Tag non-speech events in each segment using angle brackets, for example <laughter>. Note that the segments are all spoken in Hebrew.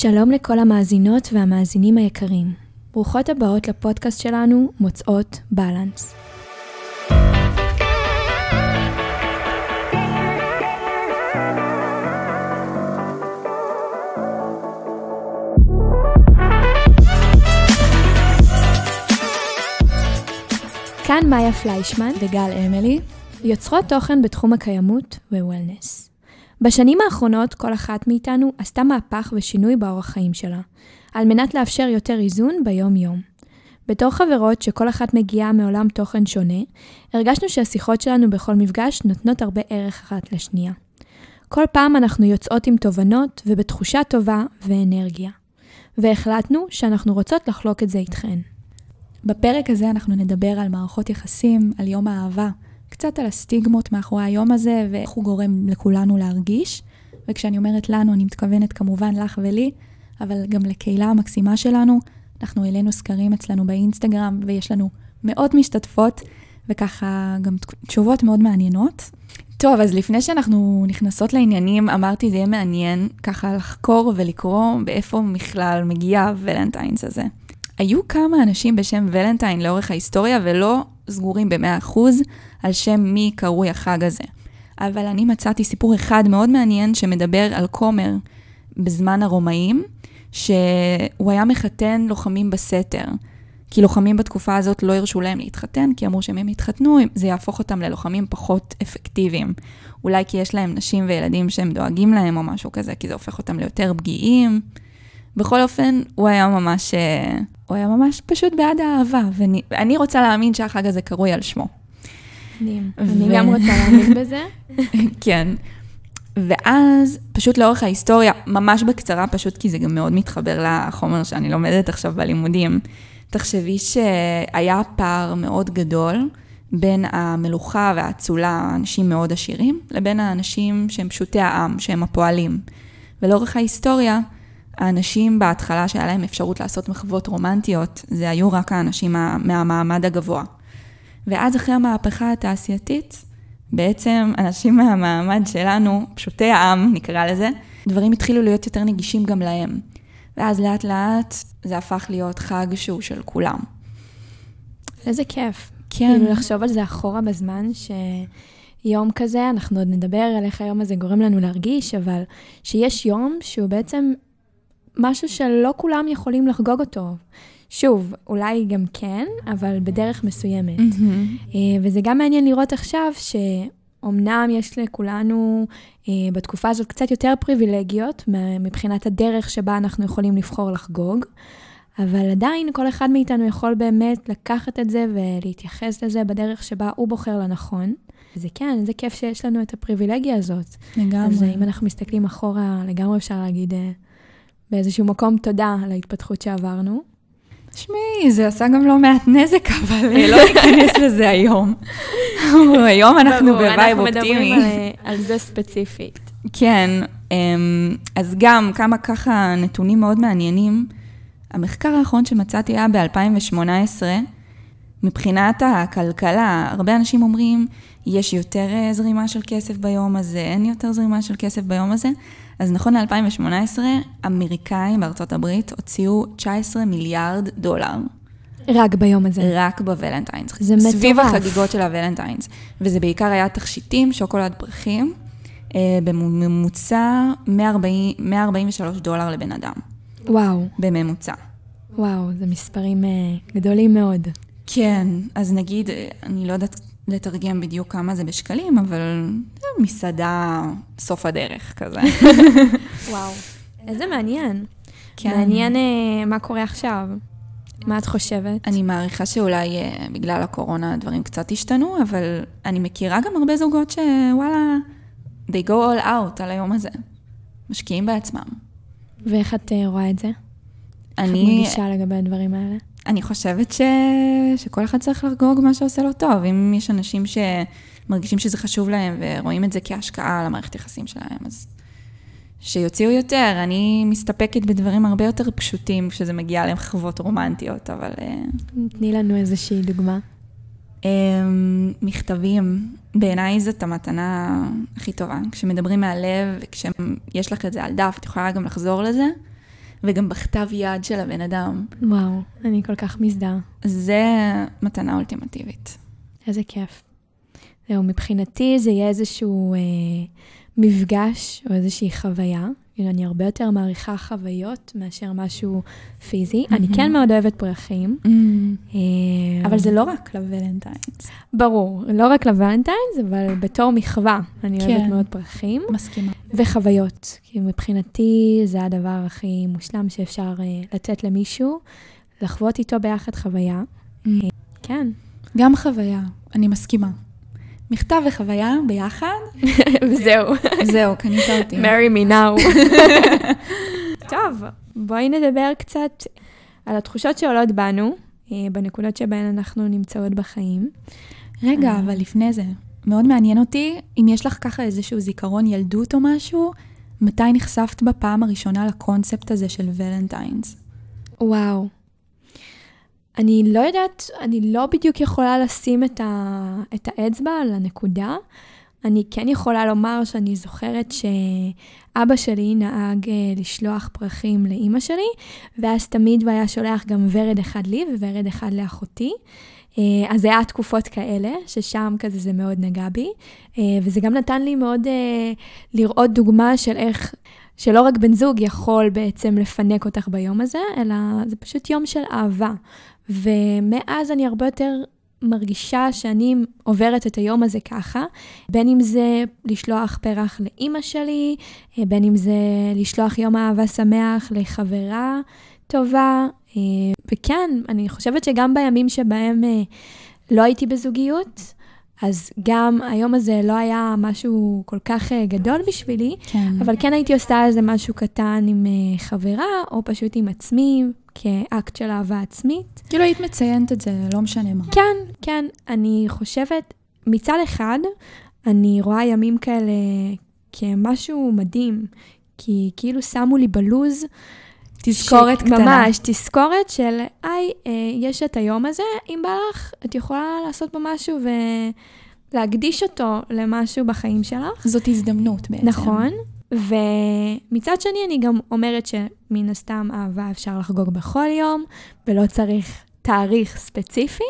שלום לכל המאזינות והמאזינים היקרים. ברוכות הבאות לפודקאסט שלנו, מוצאות בלנס. כאן מאיה פליישמן וגל אמילי, יוצרות תוכן בתחום הקיימות ווולנס. בשנים האחרונות כל אחת מאיתנו עשתה מהפך ושינוי באורח חיים שלה, על מנת לאפשר יותר איזון ביום-יום. בתור חברות שכל אחת מגיעה מעולם תוכן שונה, הרגשנו שהשיחות שלנו בכל מפגש נותנות הרבה ערך אחת לשנייה. כל פעם אנחנו יוצאות עם תובנות ובתחושה טובה ואנרגיה. והחלטנו שאנחנו רוצות לחלוק את זה איתכן. בפרק הזה אנחנו נדבר על מערכות יחסים, על יום האהבה, קצת על הסטיגמות מאחורי היום הזה ואיך הוא גורם לכולנו להרגיש. וכשאני אומרת לנו, אני מתכוונת כמובן לך ולי, אבל גם לקהילה המקסימה שלנו. אנחנו העלינו סקרים אצלנו באינסטגרם ויש לנו מאות משתתפות, וככה גם תשובות מאוד מעניינות. טוב, אז לפני שאנחנו נכנסות לעניינים, אמרתי זה יהיה מעניין ככה לחקור ולקרוא באיפה בכלל מגיע הוולנטיינס הזה. היו כמה אנשים בשם ולנטיין לאורך ההיסטוריה ולא סגורים ב-100% על שם מי קרוי החג הזה. אבל אני מצאתי סיפור אחד מאוד מעניין שמדבר על כומר בזמן הרומאים, שהוא היה מחתן לוחמים בסתר. כי לוחמים בתקופה הזאת לא הרשו להם להתחתן, כי אמרו שאם הם יתחתנו, זה יהפוך אותם ללוחמים פחות אפקטיביים. אולי כי יש להם נשים וילדים שהם דואגים להם או משהו כזה, כי זה הופך אותם ליותר פגיעים. בכל אופן, הוא היה ממש, אה, הוא היה ממש פשוט בעד האהבה, ואני רוצה להאמין שהחג הזה קרוי על שמו. מדהים. ו... אני גם רוצה להאמין בזה. <laughs> כן. ואז, פשוט לאורך ההיסטוריה, ממש בקצרה, פשוט כי זה גם מאוד מתחבר לחומר שאני לומדת עכשיו בלימודים. תחשבי שהיה פער מאוד גדול בין המלוכה והאצולה, האנשים מאוד עשירים, לבין האנשים שהם פשוטי העם, שהם הפועלים. ולאורך ההיסטוריה, האנשים בהתחלה שהיה להם אפשרות לעשות מחוות רומנטיות, זה היו רק האנשים מהמעמד הגבוה. ואז אחרי המהפכה התעשייתית, בעצם אנשים מהמעמד שלנו, פשוטי העם נקרא לזה, דברים התחילו להיות יותר נגישים גם להם. ואז לאט לאט זה הפך להיות חג שהוא של כולם. איזה כיף. כן. כאילו לחשוב על זה אחורה בזמן, שיום כזה, אנחנו עוד נדבר על איך היום הזה גורם לנו להרגיש, אבל שיש יום שהוא בעצם משהו שלא כולם יכולים לחגוג אותו. שוב, אולי גם כן, אבל בדרך מסוימת. Mm-hmm. וזה גם מעניין לראות עכשיו שאומנם יש לכולנו אה, בתקופה הזאת קצת יותר פריבילגיות מבחינת הדרך שבה אנחנו יכולים לבחור לחגוג, אבל עדיין כל אחד מאיתנו יכול באמת לקחת את זה ולהתייחס לזה בדרך שבה הוא בוחר לנכון. זה כן, איזה כיף שיש לנו את הפריבילגיה הזאת. לגמרי. אז אם אנחנו מסתכלים אחורה, לגמרי אפשר להגיד באיזשהו מקום תודה על ההתפתחות שעברנו. תשמעי, זה עשה גם לא מעט נזק, אבל אה, לא ניכנס לזה היום. היום אנחנו ב vibe אופטימי. אנחנו מדברים על זה ספציפית. כן, אמ, אז גם כמה ככה נתונים מאוד מעניינים. המחקר האחרון שמצאתי היה ב-2018. מבחינת הכלכלה, הרבה אנשים אומרים, יש יותר אה, זרימה של כסף ביום הזה, אין יותר זרימה של כסף ביום הזה. אז נכון ל-2018, אמריקאים בארצות הברית הוציאו 19 מיליארד דולר. רק ביום הזה. רק בוולנטיינס. זה מטורף. סביב החגיגות של הוולנטיינס. וזה בעיקר היה תכשיטים, שוקולד פרחים, אה, בממוצע 140, 143 דולר לבן אדם. וואו. בממוצע. וואו, זה מספרים אה, גדולים מאוד. כן, אז נגיד, אה, אני לא יודעת לתרגם בדיוק כמה זה בשקלים, אבל זה מסעדה סוף הדרך כזה. <laughs> וואו, <laughs> איזה מעניין. כן. מעניין uh, מה קורה עכשיו. מה את חושבת? אני מעריכה שאולי uh, בגלל הקורונה הדברים קצת השתנו, אבל אני מכירה גם הרבה זוגות שוואלה, they go all out על היום הזה. משקיעים בעצמם. ואיך את רואה את זה? אני... איך את מרגישה לגבי הדברים האלה? אני חושבת ש... שכל אחד צריך לחגוג מה שעושה לו טוב. אם יש אנשים שמרגישים שזה חשוב להם ורואים את זה כהשקעה על המערכת יחסים שלהם, אז שיוציאו יותר. אני מסתפקת בדברים הרבה יותר פשוטים כשזה מגיע למחוות רומנטיות, אבל... אה, תני לנו איזושהי דוגמה. אמ, מכתבים, בעיניי זאת המתנה הכי טובה. כשמדברים מהלב, וכשיש לך את זה על דף, את יכולה גם לחזור לזה. וגם בכתב יד של הבן אדם. וואו, אני כל כך מזדהה. זה מתנה אולטימטיבית. איזה כיף. זהו, מבחינתי זה יהיה איזשהו אה, מפגש או איזושהי חוויה. כאילו, אני הרבה יותר מעריכה חוויות מאשר משהו פיזי. Mm-hmm. אני כן מאוד אוהבת פרחים. Mm-hmm. אבל זה לא רק לוולנטיינס. ברור, לא רק לוולנטיינס, אבל בתור מחווה, אני כן. אוהבת מאוד פרחים. מסכימה. וחוויות. כי מבחינתי זה הדבר הכי מושלם שאפשר אה, לתת למישהו, לחוות איתו ביחד חוויה. Mm-hmm. כן. גם חוויה, אני מסכימה. מכתב וחוויה ביחד. <laughs> וזהו. זהו, קנית אותי. marry me now. <laughs> טוב, בואי נדבר קצת על התחושות שעולות בנו, אה, בנקודות שבהן אנחנו נמצאות בחיים. רגע, אה. אבל לפני זה, מאוד מעניין אותי, אם יש לך ככה איזשהו זיכרון ילדות או משהו, מתי נחשפת בפעם הראשונה לקונספט הזה של ולנטיינס? וואו. אני לא יודעת, אני לא בדיוק יכולה לשים את, ה, את האצבע על הנקודה. אני כן יכולה לומר שאני זוכרת שאבא שלי נהג אה, לשלוח פרחים לאימא שלי, ואז תמיד הוא היה שולח גם ורד אחד לי וורד אחד לאחותי. אה, אז היה תקופות כאלה, ששם כזה זה מאוד נגע בי, אה, וזה גם נתן לי מאוד לראות דוגמה של איך שלא רק בן זוג יכול בעצם לפנק אותך ביום הזה, אלא זה פשוט יום של אהבה. ומאז אני הרבה יותר מרגישה שאני עוברת את היום הזה ככה, בין אם זה לשלוח פרח לאימא שלי, בין אם זה לשלוח יום אהבה שמח לחברה טובה. וכן, אני חושבת שגם בימים שבהם אה, לא הייתי בזוגיות, אז גם היום הזה לא היה משהו כל כך אה, גדול בשבילי, כן. אבל כן הייתי עושה איזה משהו קטן עם אה, חברה, או פשוט עם עצמי, כאקט של אהבה עצמית. כאילו היית מציינת את זה, לא משנה מה. כן, כן. אני חושבת, מצד אחד, אני רואה ימים כאלה כמשהו מדהים, כי כאילו שמו לי בלוז. תזכורת ש... קטנה. ממש, תזכורת של, היי, אה, יש את היום הזה, אם בא לך, את יכולה לעשות בו משהו ולהקדיש אותו למשהו בחיים שלך. זאת הזדמנות בעצם. נכון. ומצד שני, אני גם אומרת שמן הסתם אהבה אפשר לחגוג בכל יום, ולא צריך תאריך ספציפי.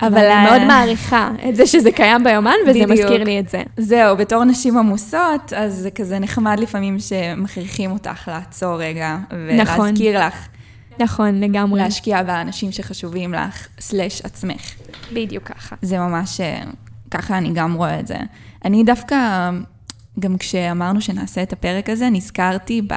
אבל אני מאוד מעריכה את זה שזה קיים ביומן, וזה מזכיר לי את זה. זהו, בתור נשים עמוסות, אז זה כזה נחמד לפעמים שמכריחים אותך לעצור רגע, ולהזכיר נכון. לך. נכון, לגמרי. להשקיע באנשים שחשובים לך, סלש עצמך. בדיוק ככה. זה ממש, אה, ככה אני גם רואה את זה. אני דווקא, גם כשאמרנו שנעשה את הפרק הזה, נזכרתי ב...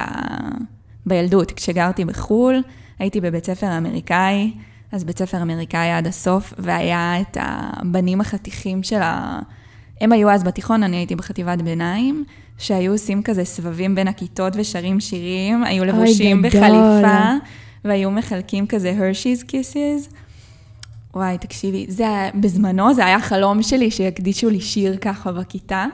בילדות, כשגרתי בחו"ל, הייתי בבית ספר אמריקאי. אז בית ספר אמריקאי עד הסוף, והיה את הבנים החתיכים של ה... הם היו אז בתיכון, אני הייתי בחטיבת ביניים, שהיו עושים כזה סבבים בין הכיתות ושרים שירים, היו לבושים בחליפה, והיו מחלקים כזה הרשיז קיסיס. וואי, תקשיבי, זה בזמנו זה היה חלום שלי שיקדישו לי שיר ככה בכיתה.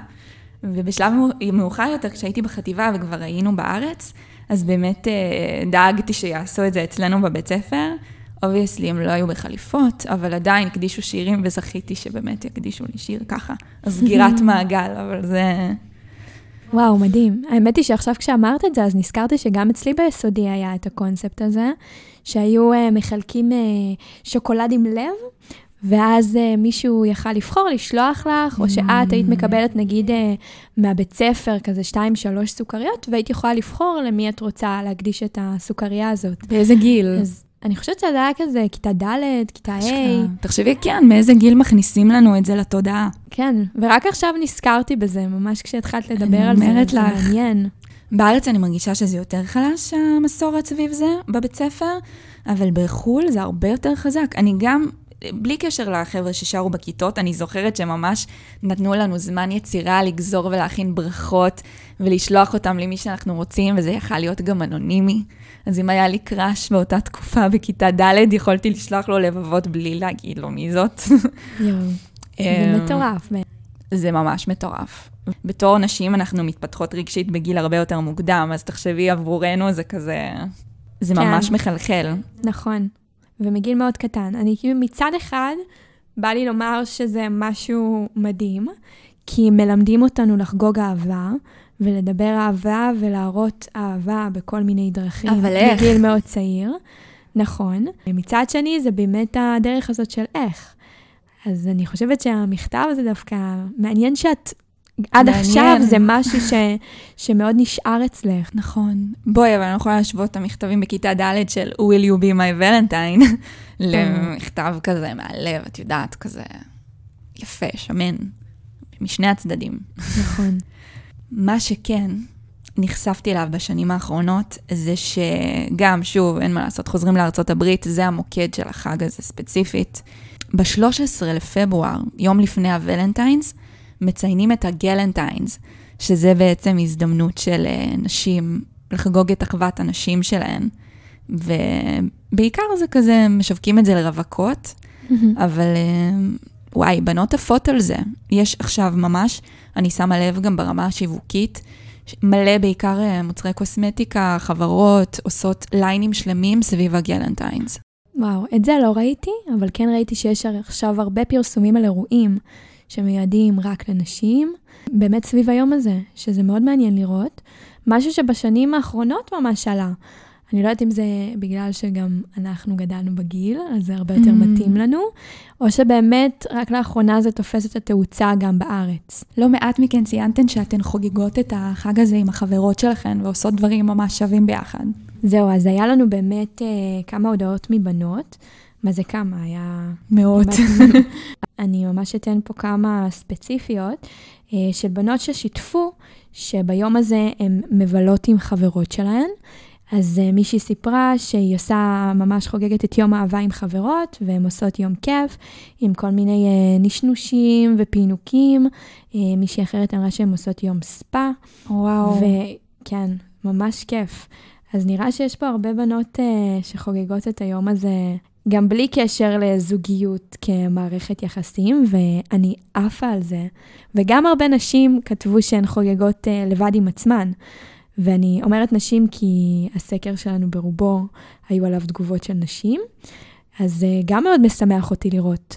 ובשלב מאוחר יותר, כשהייתי בחטיבה וכבר היינו בארץ, אז באמת אה, דאגתי שיעשו את זה אצלנו בבית ספר. obviously הם לא היו בחליפות, אבל עדיין הקדישו שירים וזכיתי שבאמת יקדישו לי שיר ככה. אז סגירת <laughs> מעגל, אבל זה... וואו, מדהים. האמת היא שעכשיו כשאמרת את זה, אז נזכרתי שגם אצלי ביסודי היה את הקונספט הזה, שהיו uh, מחלקים uh, שוקולד עם לב, ואז uh, מישהו יכל לבחור, לשלוח לך, או שאת היית מקבלת נגיד uh, מהבית ספר כזה שתיים, שלוש סוכריות, והיית יכולה לבחור למי את רוצה להקדיש את הסוכריה הזאת. באיזה גיל? אז אני חושבת שזה היה כזה כיתה ד', כיתה ה'. תחשבי, כן, מאיזה גיל מכניסים לנו את זה לתודעה. כן, ורק עכשיו נזכרתי בזה, ממש כשהתחלת לדבר על זה, זה מעניין. בארץ אני מרגישה שזה יותר חלש, המסורת סביב זה, בבית ספר, אבל בחו"ל זה הרבה יותר חזק. אני גם, בלי קשר לחבר'ה ששרו בכיתות, אני זוכרת שממש נתנו לנו זמן יצירה לגזור ולהכין ברכות ולשלוח אותם למי שאנחנו רוצים, וזה יכל להיות גם אנונימי. אז אם היה לי קראש באותה תקופה בכיתה ד', יכולתי לשלוח לו לבבות בלי להגיד לו מי זאת. יואו, זה אמ, מטורף. זה ממש מטורף. בתור נשים אנחנו מתפתחות רגשית בגיל הרבה יותר מוקדם, אז תחשבי עבורנו זה כזה, זה כן. ממש מחלחל. נכון, ומגיל מאוד קטן. אני כאילו מצד אחד, בא לי לומר שזה משהו מדהים, כי מלמדים אותנו לחגוג אהבה, ולדבר אהבה ולהראות אהבה בכל מיני דרכים. אבל איך? בגיל מאוד צעיר. נכון. מצד שני, זה באמת הדרך הזאת של איך. אז אני חושבת שהמכתב הזה דווקא מעניין שאת עד מעניין. עכשיו זה משהו ש, שמאוד נשאר אצלך. נכון. בואי, אבל אני לא יכולה להשוות את המכתבים בכיתה ד' של will you be my valentine <laughs> למכתב כזה מהלב, את יודעת, כזה יפה, שמן, משני הצדדים. נכון. <laughs> מה שכן, נחשפתי אליו בשנים האחרונות, זה שגם, שוב, אין מה לעשות, חוזרים לארצות הברית, זה המוקד של החג הזה ספציפית. ב-13 לפברואר, יום לפני הוולנטיינס, מציינים את הגלנטיינס, שזה בעצם הזדמנות של אה, נשים לחגוג את אחוות הנשים שלהן. ובעיקר זה כזה, משווקים את זה לרווקות, אבל אה, וואי, בנות עפות על זה. יש עכשיו ממש, אני שמה לב גם ברמה השיווקית, מלא בעיקר אה, מוצרי קוסמטיקה, חברות עושות ליינים שלמים סביב הגלנטיינס. וואו, את זה לא ראיתי, אבל כן ראיתי שיש עכשיו הרבה פרסומים על אירועים שמיועדים רק לנשים, באמת סביב היום הזה, שזה מאוד מעניין לראות. משהו שבשנים האחרונות ממש עלה. אני לא יודעת אם זה בגלל שגם אנחנו גדלנו בגיל, אז זה הרבה יותר Mm. מתאים לנו, או שבאמת רק לאחרונה זה תופס את התאוצה גם בארץ. לא מעט מכן ציינתן שאתן חוגגות את החג הזה עם החברות שלכן ועושות דברים ממש שווים ביחד. זהו, אז היה לנו באמת אה, כמה הודעות מבנות. מה זה כמה? היה... מאות. אני ממש אתן פה כמה ספציפיות אה, של בנות ששיתפו שביום הזה הן מבלות עם חברות שלהן. אז אה, מישהי סיפרה שהיא עושה, ממש חוגגת את יום האהבה עם חברות, והן עושות יום כיף, עם כל מיני אה, נשנושים ופינוקים. מישהי אחרת אמרה שהן עושות יום ספא. וואו. וכן, ממש כיף. אז נראה שיש פה הרבה בנות uh, שחוגגות את היום הזה, גם בלי קשר לזוגיות כמערכת יחסים, ואני עפה על זה. וגם הרבה נשים כתבו שהן חוגגות uh, לבד עם עצמן. ואני אומרת נשים כי הסקר שלנו ברובו היו עליו תגובות של נשים, אז uh, גם מאוד משמח אותי לראות.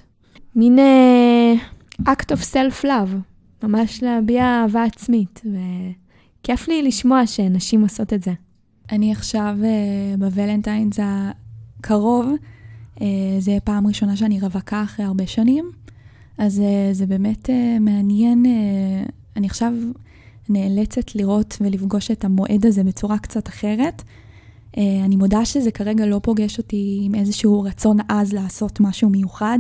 מין uh, act of self-love, ממש להביע אהבה עצמית, וכיף לי לשמוע שנשים עושות את זה. אני עכשיו uh, בוולנטיינס הקרוב, זה פעם ראשונה שאני רווקה אחרי הרבה שנים, אז uh, זה באמת uh, מעניין, אני עכשיו נאלצת לראות ולפגוש את המועד הזה בצורה קצת אחרת. אני מודה שזה כרגע לא פוגש אותי עם איזשהו רצון עז לעשות משהו מיוחד,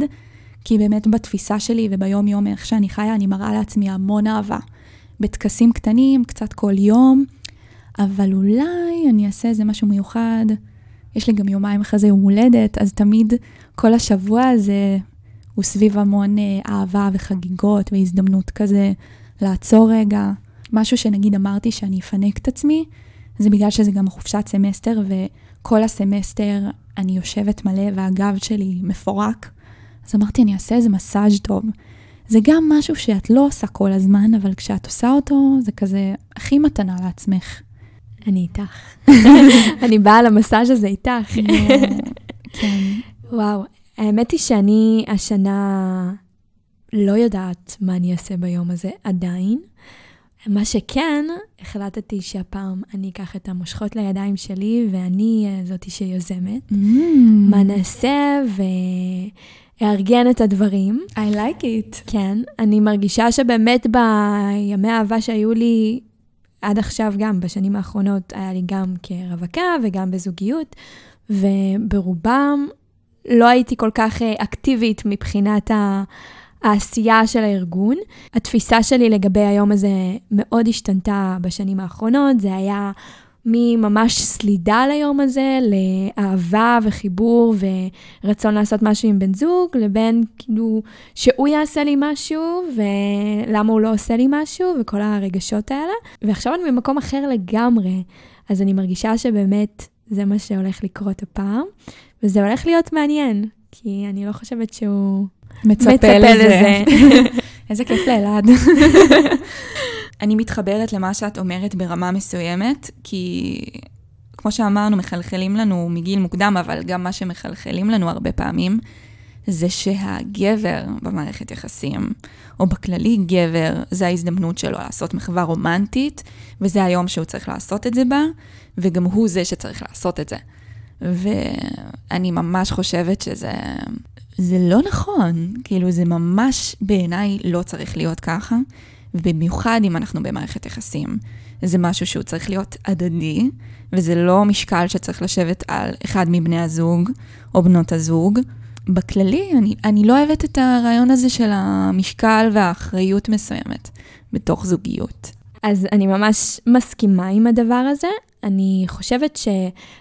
כי באמת בתפיסה שלי וביום-יום איך שאני חיה, אני מראה לעצמי המון אהבה. בטקסים קטנים, קצת כל יום. אבל אולי אני אעשה איזה משהו מיוחד. יש לי גם יומיים אחרי זה יום הולדת, אז תמיד כל השבוע הזה הוא סביב המון אה, אהבה וחגיגות והזדמנות כזה לעצור רגע. משהו שנגיד אמרתי שאני אפנק את עצמי, זה בגלל שזה גם חופשת סמסטר, וכל הסמסטר אני יושבת מלא והגב שלי מפורק. אז אמרתי, אני אעשה איזה מסאז' טוב. זה גם משהו שאת לא עושה כל הזמן, אבל כשאת עושה אותו, זה כזה הכי מתנה לעצמך. אני איתך. <laughs> אני באה למסאז' הזה איתך. כן. וואו, האמת היא שאני השנה לא יודעת מה אני אעשה ביום הזה עדיין. מה שכן, החלטתי שהפעם אני אקח את המושכות לידיים שלי ואני אה, זאתי שיוזמת. Mm. מה נעשה ואארגן את הדברים. I like it. כן, אני מרגישה שבאמת בימי האהבה שהיו לי עד עכשיו, גם בשנים האחרונות, היה לי גם כרווקה וגם בזוגיות, וברובם לא הייתי כל כך אה, אקטיבית מבחינת ה... העשייה של הארגון. התפיסה שלי לגבי היום הזה מאוד השתנתה בשנים האחרונות, זה היה מממש סלידה ליום הזה, לאהבה וחיבור ורצון לעשות משהו עם בן זוג, לבין כאילו שהוא יעשה לי משהו ולמה הוא לא עושה לי משהו וכל הרגשות האלה. ועכשיו אני במקום אחר לגמרי, אז אני מרגישה שבאמת זה מה שהולך לקרות הפעם, וזה הולך להיות מעניין, כי אני לא חושבת שהוא... מצפה, מצפה לזה. <laughs> איזה כיף לאלעד. <laughs> אני מתחברת למה שאת אומרת ברמה מסוימת, כי כמו שאמרנו, מחלחלים לנו מגיל מוקדם, אבל גם מה שמחלחלים לנו הרבה פעמים, זה שהגבר במערכת יחסים, או בכללי גבר, זה ההזדמנות שלו לעשות מחווה רומנטית, וזה היום שהוא צריך לעשות את זה בה, וגם הוא זה שצריך לעשות את זה. ואני ממש חושבת שזה זה לא נכון, כאילו זה ממש בעיניי לא צריך להיות ככה, ובמיוחד אם אנחנו במערכת יחסים. זה משהו שהוא צריך להיות הדדי, וזה לא משקל שצריך לשבת על אחד מבני הזוג או בנות הזוג. בכללי, אני, אני לא אוהבת את הרעיון הזה של המשקל והאחריות מסוימת בתוך זוגיות. אז אני ממש מסכימה עם הדבר הזה. אני חושבת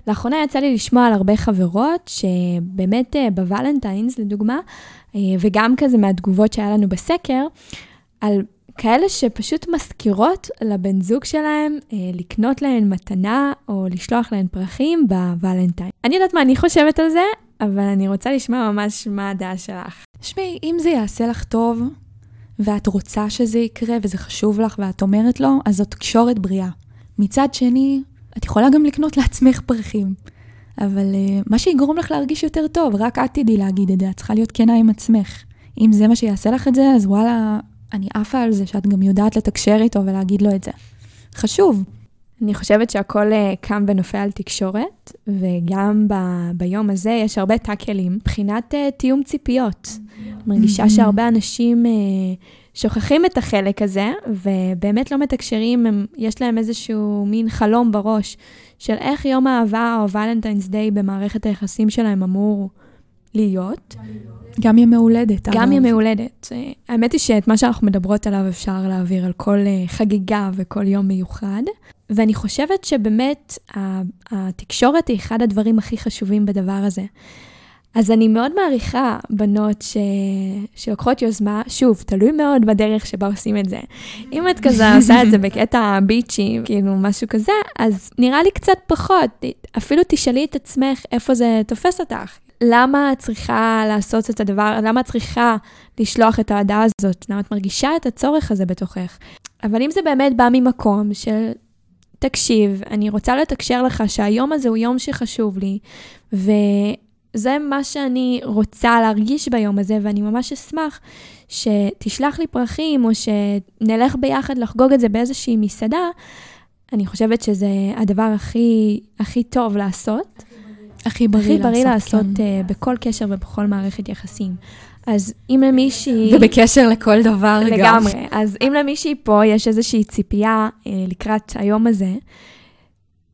שלאחרונה יצא לי לשמוע על הרבה חברות שבאמת אה, בוולנטיינס, לדוגמה, אה, וגם כזה מהתגובות שהיה לנו בסקר, על כאלה שפשוט מזכירות לבן זוג שלהם אה, לקנות להן מתנה או לשלוח להן פרחים בוולנטיין. אני יודעת מה אני חושבת על זה, אבל אני רוצה לשמוע ממש מה הדעה שלך. תשמעי, אם זה יעשה לך טוב, ואת רוצה שזה יקרה וזה חשוב לך ואת אומרת לו, אז זאת תקשורת בריאה. מצד שני, את יכולה גם לקנות לעצמך פרחים. אבל uh, מה שיגרום לך להרגיש יותר טוב, רק את תדעי להגיד את זה, את צריכה להיות כנה עם עצמך. אם זה מה שיעשה לך את זה, אז וואלה, אני עפה על זה שאת גם יודעת לתקשר איתו ולהגיד לו את זה. חשוב. אני חושבת שהכל uh, קם ונופל על תקשורת, וגם ב- ביום הזה יש הרבה טאקלים מבחינת uh, תיאום ציפיות. מרגישה mm-hmm. שהרבה אנשים uh, שוכחים את החלק הזה, ובאמת לא מתקשרים, הם, יש להם איזשהו מין חלום בראש של איך יום האהבה או ולנטיינס דיי במערכת היחסים שלהם אמור להיות. גם ימי הולדת. גם ימי הולדת. האמת היא שאת מה שאנחנו מדברות עליו אפשר להעביר על כל אה, חגיגה וכל יום מיוחד. ואני חושבת שבאמת התקשורת היא אחד הדברים הכי חשובים בדבר הזה. אז אני מאוד מעריכה בנות ש... שלוקחות יוזמה, שוב, תלוי מאוד בדרך שבה עושים את זה. אם את כזה <laughs> עושה את זה בקטע ביצ'י, כאילו משהו כזה, אז נראה לי קצת פחות. אפילו תשאלי את עצמך איפה זה תופס אותך. למה את צריכה לעשות את הדבר, למה את צריכה לשלוח את ההודעה הזאת? למה את מרגישה את הצורך הזה בתוכך? אבל אם זה באמת בא ממקום של תקשיב, אני רוצה לתקשר לך שהיום הזה הוא יום שחשוב לי, ו... זה מה שאני רוצה להרגיש ביום הזה, ואני ממש אשמח שתשלח לי פרחים, או שנלך ביחד לחגוג את זה באיזושהי מסעדה. אני חושבת שזה הדבר הכי, הכי טוב לעשות. הכי בריא, הכי בריא לעשות, לעשות כן. uh, בכל קשר ובכל מערכת יחסים. אז אם למישהי... ובקשר לכל דבר לגמרי. גם. לגמרי. אז אם למישהי פה יש איזושהי ציפייה uh, לקראת היום הזה,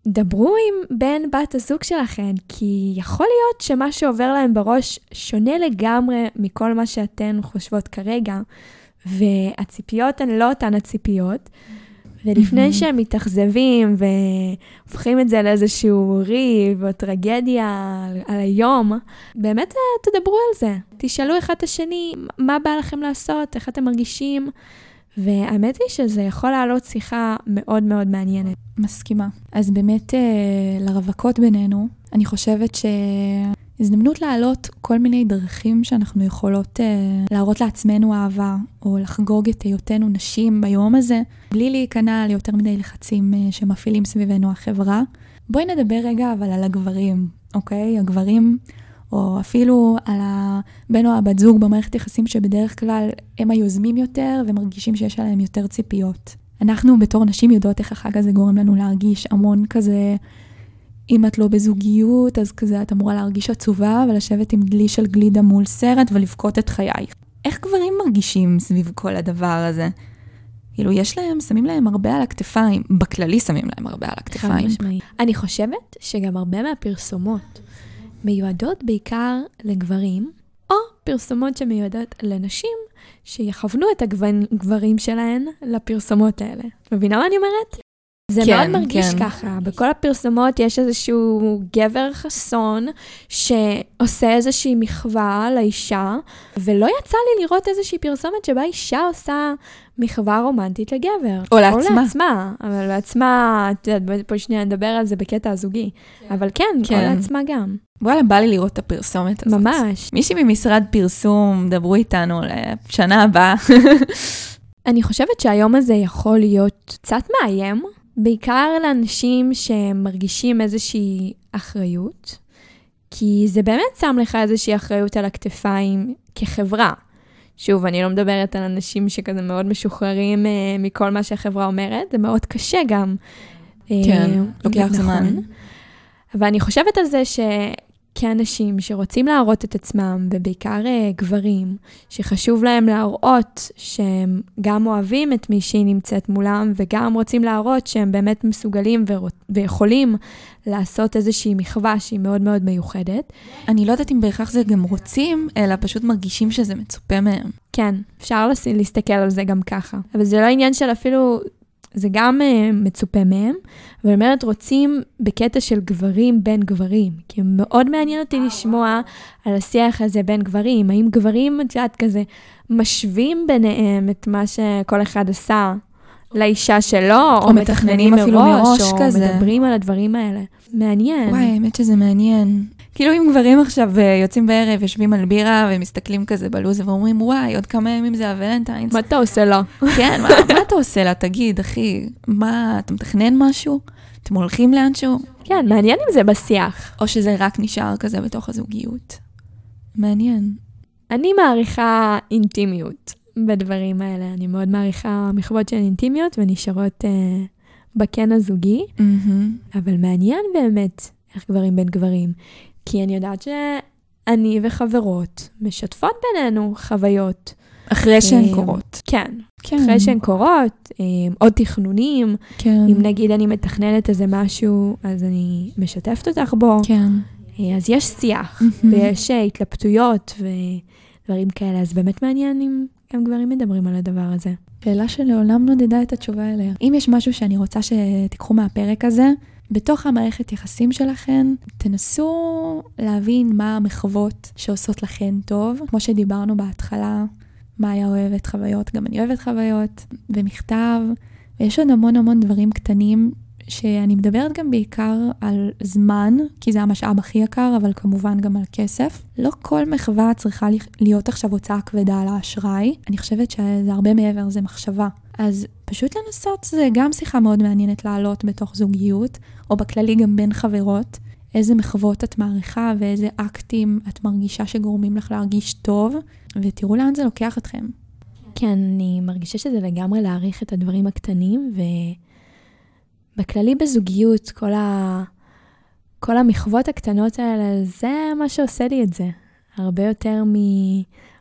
דברו עם בן, בת הזוג שלכם, כי יכול להיות שמה שעובר להם בראש שונה לגמרי מכל מה שאתן חושבות כרגע, והציפיות הן לא אותן הציפיות. ולפני שהם מתאכזבים והופכים את זה לאיזשהו ריב או טרגדיה על, על היום, באמת אה, תדברו על זה. תשאלו אחד את השני מה בא לכם לעשות, איך אתם מרגישים, והאמת היא שזה יכול לעלות שיחה מאוד מאוד מעניינת. מסכימה. אז באמת, אה, לרווקות בינינו, אני חושבת שהזדמנות להעלות כל מיני דרכים שאנחנו יכולות אה, להראות לעצמנו אהבה, או לחגוג את היותנו נשים ביום הזה, בלי להיכנע ליותר מדי לחצים אה, שמפעילים סביבנו החברה. בואי נדבר רגע אבל על הגברים, אוקיי? הגברים או אפילו על הבן או הבת זוג במערכת יחסים שבדרך כלל הם היוזמים יותר ומרגישים שיש עליהם יותר ציפיות. אנחנו בתור נשים יודעות איך החג הזה גורם לנו להרגיש המון כזה, אם את לא בזוגיות, אז כזה את אמורה להרגיש עצובה ולשבת עם דלי של גלידה מול סרט ולבכות את חייך. איך גברים מרגישים סביב כל הדבר הזה? כאילו, יש להם, שמים להם הרבה על הכתפיים, בכללי שמים להם הרבה על הכתפיים. אני חושבת שגם הרבה מהפרסומות מיועדות בעיקר לגברים, או פרסומות שמיועדות לנשים שיכוונו את הגברים שלהן לפרסומות האלה. מבינה מה אני אומרת? זה כן, מאוד מרגיש כן. ככה. בכל הפרסומות יש איזשהו גבר חסון שעושה איזושהי מחווה לאישה, ולא יצא לי לראות איזושהי פרסומת שבה אישה עושה מחווה רומנטית לגבר. או לעצמה. או לעצמה, אבל לעצמה, את יודעת, פה שנייה נדבר על זה בקטע הזוגי. כן. אבל כן, כן, או לעצמה גם. וואלה, בא לי לראות את הפרסומת הזאת. ממש. מישהי ממשרד פרסום, דברו איתנו לשנה הבאה. <laughs> אני חושבת שהיום הזה יכול להיות קצת מאיים, בעיקר לאנשים שמרגישים איזושהי אחריות. כי זה באמת שם לך איזושהי אחריות על הכתפיים כחברה. שוב, אני לא מדברת על אנשים שכזה מאוד משוחררים uh, מכל מה שהחברה אומרת, זה מאוד קשה גם. כן, uh, לוקח נכון. זמן. אבל אני חושבת על זה ש... כאנשים שרוצים להראות את עצמם, ובעיקר uh, גברים, שחשוב להם להראות שהם גם אוהבים את מי שהיא נמצאת מולם, וגם רוצים להראות שהם באמת מסוגלים. ויכולים לעשות איזושהי מחווה שהיא מאוד מאוד מיוחדת. אני לא יודעת אם בהכרח זה גם רוצים, אלא פשוט מרגישים שזה מצופה מהם. כן, אפשר להסתכל על זה גם ככה. אבל זה לא עניין של אפילו זה גם uh, מצופה מהם, אבל אומרת, רוצים בקטע של גברים בין גברים, כי מאוד מעניין אותי לשמוע על השיח הזה בין גברים. האם גברים, את יודעת, כזה, משווים ביניהם את מה שכל אחד עשה לאישה שלו, או, או מתכננים אפילו מראש, או כזה. מדברים על הדברים האלה. מעניין. וואי, האמת שזה מעניין. כאילו אם גברים עכשיו אה, יוצאים בערב, יושבים על בירה ומסתכלים כזה בלו"ז ואומרים, וואי, עוד כמה ימים זה הוולנטיינס. מה אתה עושה לה? כן, מה, מה אתה עושה לה? תגיד, אחי, מה, אתה מתכנן משהו? אתם הולכים לאנשהו? כן, מעניין אם זה בשיח. או שזה רק נשאר כזה בתוך הזוגיות. מעניין. אני מעריכה אינטימיות בדברים האלה. אני מאוד מעריכה מחוות של אינטימיות ונשארות אה, בקן הזוגי, mm-hmm. אבל מעניין באמת איך גברים בין גברים. כי אני יודעת שאני וחברות משתפות בינינו חוויות. אחרי שהן אה, קורות. כן, כן. אחרי שהן קורות, אה, עוד תכנונים. כן. אם נגיד אני מתכננת איזה משהו, אז אני משתפת אותך בו. כן. אה, אז יש שיח. ויש התלבטויות ודברים כאלה, אז באמת מעניין אם גם גברים מדברים על הדבר הזה. שאלה שלעולם נודדה את התשובה אליה. אם יש משהו שאני רוצה שתיקחו מהפרק הזה, בתוך המערכת יחסים שלכן, תנסו להבין מה המחוות שעושות לכן טוב. כמו שדיברנו בהתחלה, מאיה אוהבת חוויות, גם אני אוהבת חוויות, ומכתב, ויש עוד המון המון דברים קטנים שאני מדברת גם בעיקר על זמן, כי זה המשאב הכי יקר, אבל כמובן גם על כסף. לא כל מחווה צריכה להיות עכשיו הוצאה כבדה על האשראי. אני חושבת שזה הרבה מעבר, זה מחשבה. אז פשוט לנסות, זה גם שיחה מאוד מעניינת לעלות בתוך זוגיות, או בכללי גם בין חברות. איזה מחוות את מעריכה ואיזה אקטים את מרגישה שגורמים לך להרגיש טוב, ותראו לאן זה לוקח אתכם. כן, אני מרגישה שזה לגמרי להעריך את הדברים הקטנים, ובכללי בזוגיות, כל, ה... כל המחוות הקטנות האלה, זה מה שעושה לי את זה. הרבה יותר מ...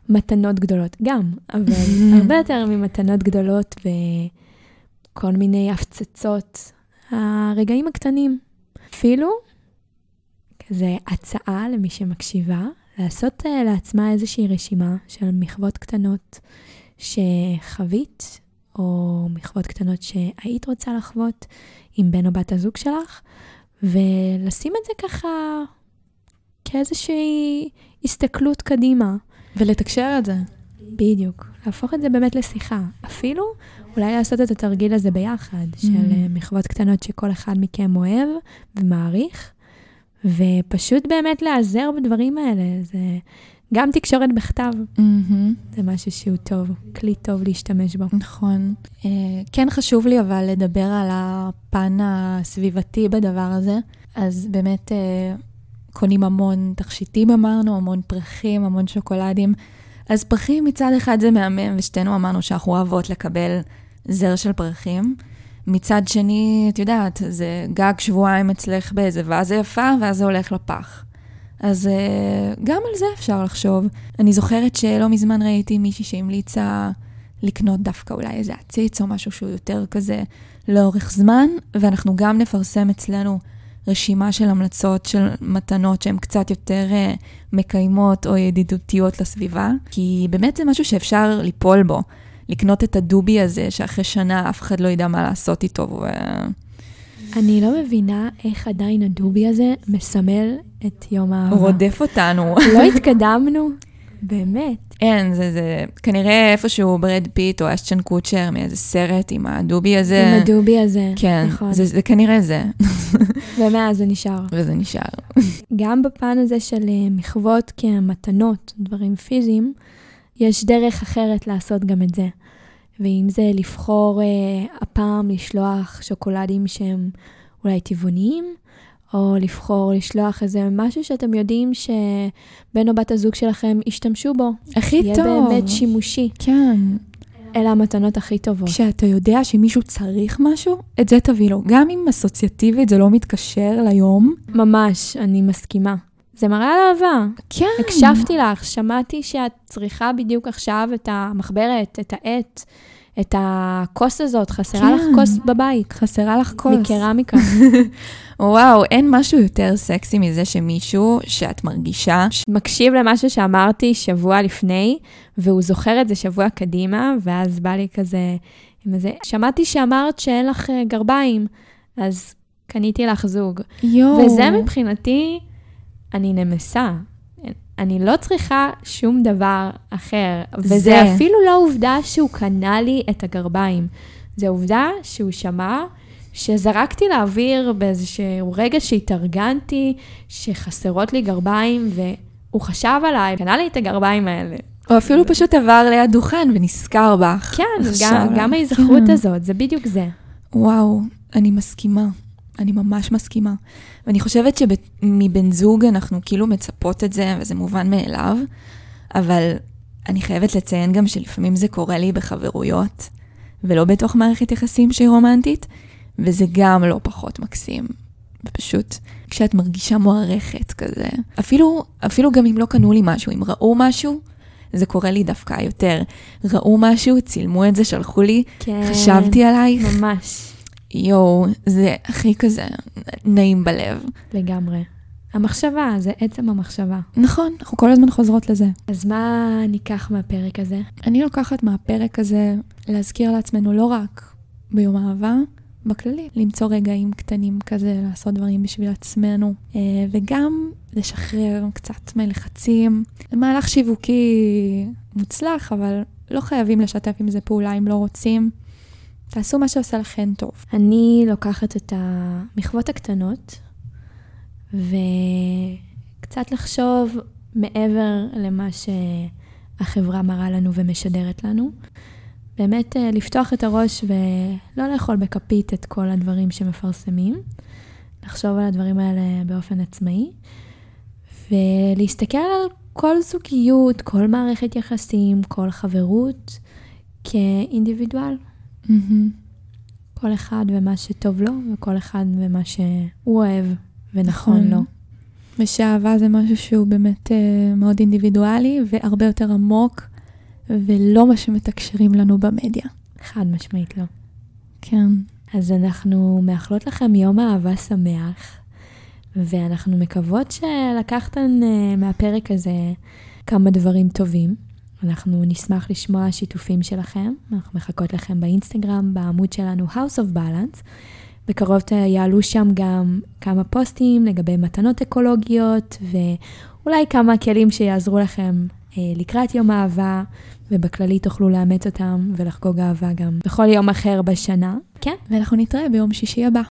מתנות גדולות, גם, אבל <laughs> הרבה יותר ממתנות גדולות וכל מיני הפצצות. הרגעים הקטנים. אפילו כזה הצעה למי שמקשיבה, לעשות uh, לעצמה איזושהי רשימה של מחוות קטנות שחווית, או מחוות קטנות שהיית רוצה לחוות עם בן או בת הזוג שלך, ולשים את זה ככה כאיזושהי הסתכלות קדימה. ולתקשר את זה. בדיוק. להפוך את זה באמת לשיחה. אפילו אולי לעשות את התרגיל הזה ביחד. של אה, מחוות קטנות שכל אחד מכם אוהב ומעריך, ופשוט באמת להיעזר בדברים האלה. זה גם תקשורת בכתב. Mm-hmm. זה משהו שהוא טוב, כלי טוב להשתמש בו. נכון. Uh, כן חשוב לי אבל לדבר על הפן הסביבתי בדבר הזה. אז באמת, uh, קונים המון תכשיטים אמרנו, המון פרחים, המון שוקולדים. אז פרחים מצד אחד זה מהמם, ושתינו אמרנו שאנחנו אוהבות לקבל זר של פרחים. מצד שני, את יודעת, זה גג שבועיים אצלך באיזה ואזה יפה, ואז זה הולך לפח. אז אה, גם על זה אפשר לחשוב. אני זוכרת שלא מזמן ראיתי מישהי שהמליצה לקנות דווקא אולי איזה עציץ או משהו שהוא יותר כזה לאורך זמן, ואנחנו גם נפרסם אצלנו רשימה של המלצות של מתנות שהן קצת יותר uh, מקיימות או ידידותיות לסביבה, כי באמת זה משהו שאפשר ליפול בו. לקנות את הדובי הזה, שאחרי שנה אף אחד לא ידע מה לעשות איתו. ו... אני לא מבינה איך עדיין הדובי הזה מסמל את יום האהבה. הוא רודף אותנו. <laughs> לא התקדמנו. באמת. אין, זה, זה כנראה איפשהו ברד פיט או אשטון קוצ'ר מאיזה סרט עם הדובי הזה. עם הדובי הזה, כן, נכון. זה, זה כנראה זה. <laughs> ומאז זה נשאר. וזה נשאר. <laughs> גם בפן הזה של אה, מחוות כמתנות, דברים פיזיים, יש דרך אחרת לעשות גם את זה. ואם זה לבחור אה, הפעם לשלוח שוקולדים שהם אולי טבעוניים, או לבחור לשלוח איזה משהו שאתם יודעים שבן או בת הזוג שלכם ישתמשו בו. הכי יהיה טוב. יהיה באמת שימושי. כן. אלה המתנות הכי טובות. כשאתה יודע שמישהו צריך משהו, את זה תביא לו. גם אם אסוציאטיבית זה לא מתקשר ליום. ממש, אני מסכימה. זה מראה על אהבה. כן. הקשבתי לך, שמעתי שאת צריכה בדיוק עכשיו את המחברת, את העט, את הכוס הזאת, חסרה כן. לך כוס בבית. חסרה לך כוס. מקרמיקה. <laughs> וואו, אין משהו יותר סקסי מזה שמישהו שאת מרגישה. מקשיב למשהו שאמרתי שבוע לפני, והוא זוכר את זה שבוע קדימה, ואז בא לי כזה, עם איזה, שמעתי שאמרת שאין לך אה, גרביים, אז קניתי לך זוג. יואו. וזה מבחינתי, אני נמסה. אני לא צריכה שום דבר אחר. וזה זה. אפילו לא עובדה שהוא קנה לי את הגרביים. זה עובדה שהוא שמע שזרקתי לאוויר באיזשהו רגע שהתארגנתי, שחסרות לי גרביים, והוא חשב עליי, קנה לי את הגרביים האלה. או אפילו פשוט עבר ליד דוכן ונזכר בך. כן. גם, גם ההיזכרות כן. הזאת, זה בדיוק זה. וואו, אני מסכימה. אני ממש מסכימה. ואני חושבת שמבן זוג אנחנו כאילו מצפות את זה, וזה מובן מאליו, אבל אני חייבת לציין גם שלפעמים זה קורה לי בחברויות, ולא בתוך מערכת יחסים שהיא רומנטית, וזה גם לא פחות מקסים. ופשוט, כשאת מרגישה מוערכת כזה, אפילו, אפילו גם אם לא קנו לי משהו, אם ראו משהו, זה קורה לי דווקא יותר. ראו משהו, צילמו את זה, שלחו לי, כן. חשבתי עלייך, ממש, יואו, זה הכי כזה נעים בלב. לגמרי. המחשבה, זה עצם המחשבה. נכון, אנחנו כל הזמן חוזרות לזה. אז מה ניקח מהפרק הזה? אני לוקחת מהפרק הזה להזכיר לעצמנו לא רק ביום האהבה, בכללי, למצוא רגעים קטנים כזה, לעשות דברים בשביל עצמנו, אה, וגם לשחרר קצת מלחצים. זה מהלך שיווקי מוצלח, אבל לא חייבים לשתף עם זה פעולה אם לא רוצים. תעשו מה שעושה לכם טוב. אני לוקחת את המחוות הקטנות, וקצת לחשוב מעבר למה שהחברה מראה לנו ומשדרת לנו. באמת אה, לפתוח את הראש ולא לאכול בכפית את כל הדברים שמפרסמים, לחשוב על הדברים האלה באופן עצמאי, ולהסתכל על כל זוגיות, כל מערכת יחסים, כל חברות, כאינדיבידואל. כל אחד ומה שטוב לו, וכל אחד ומה שהוא אוהב ונכון נכון. לו. ושאהבה זה משהו שהוא באמת אה, מאוד אינדיבידואלי והרבה יותר עמוק, ולא מה שמתקשרים לנו במדיה. חד משמעית לא. כן. אז אנחנו מאחלות לכם יום אהבה שמח, ואנחנו מקוות שלקחתם אה, מהפרק הזה כמה דברים טובים. אנחנו נשמח לשמוע שיתופים שלכם, אנחנו מחכות לכם באינסטגרם, בעמוד שלנו House of Balance. בקרוב יעלו שם גם כמה פוסטים לגבי מתנות אקולוגיות, ואולי כמה כלים שיעזרו לכם אה, לקראת יום האהבה, ובכללי תוכלו לאמץ אותם ולחגוג אהבה גם בכל יום אחר בשנה. כן, ואנחנו נתראה ביום שישי הבא.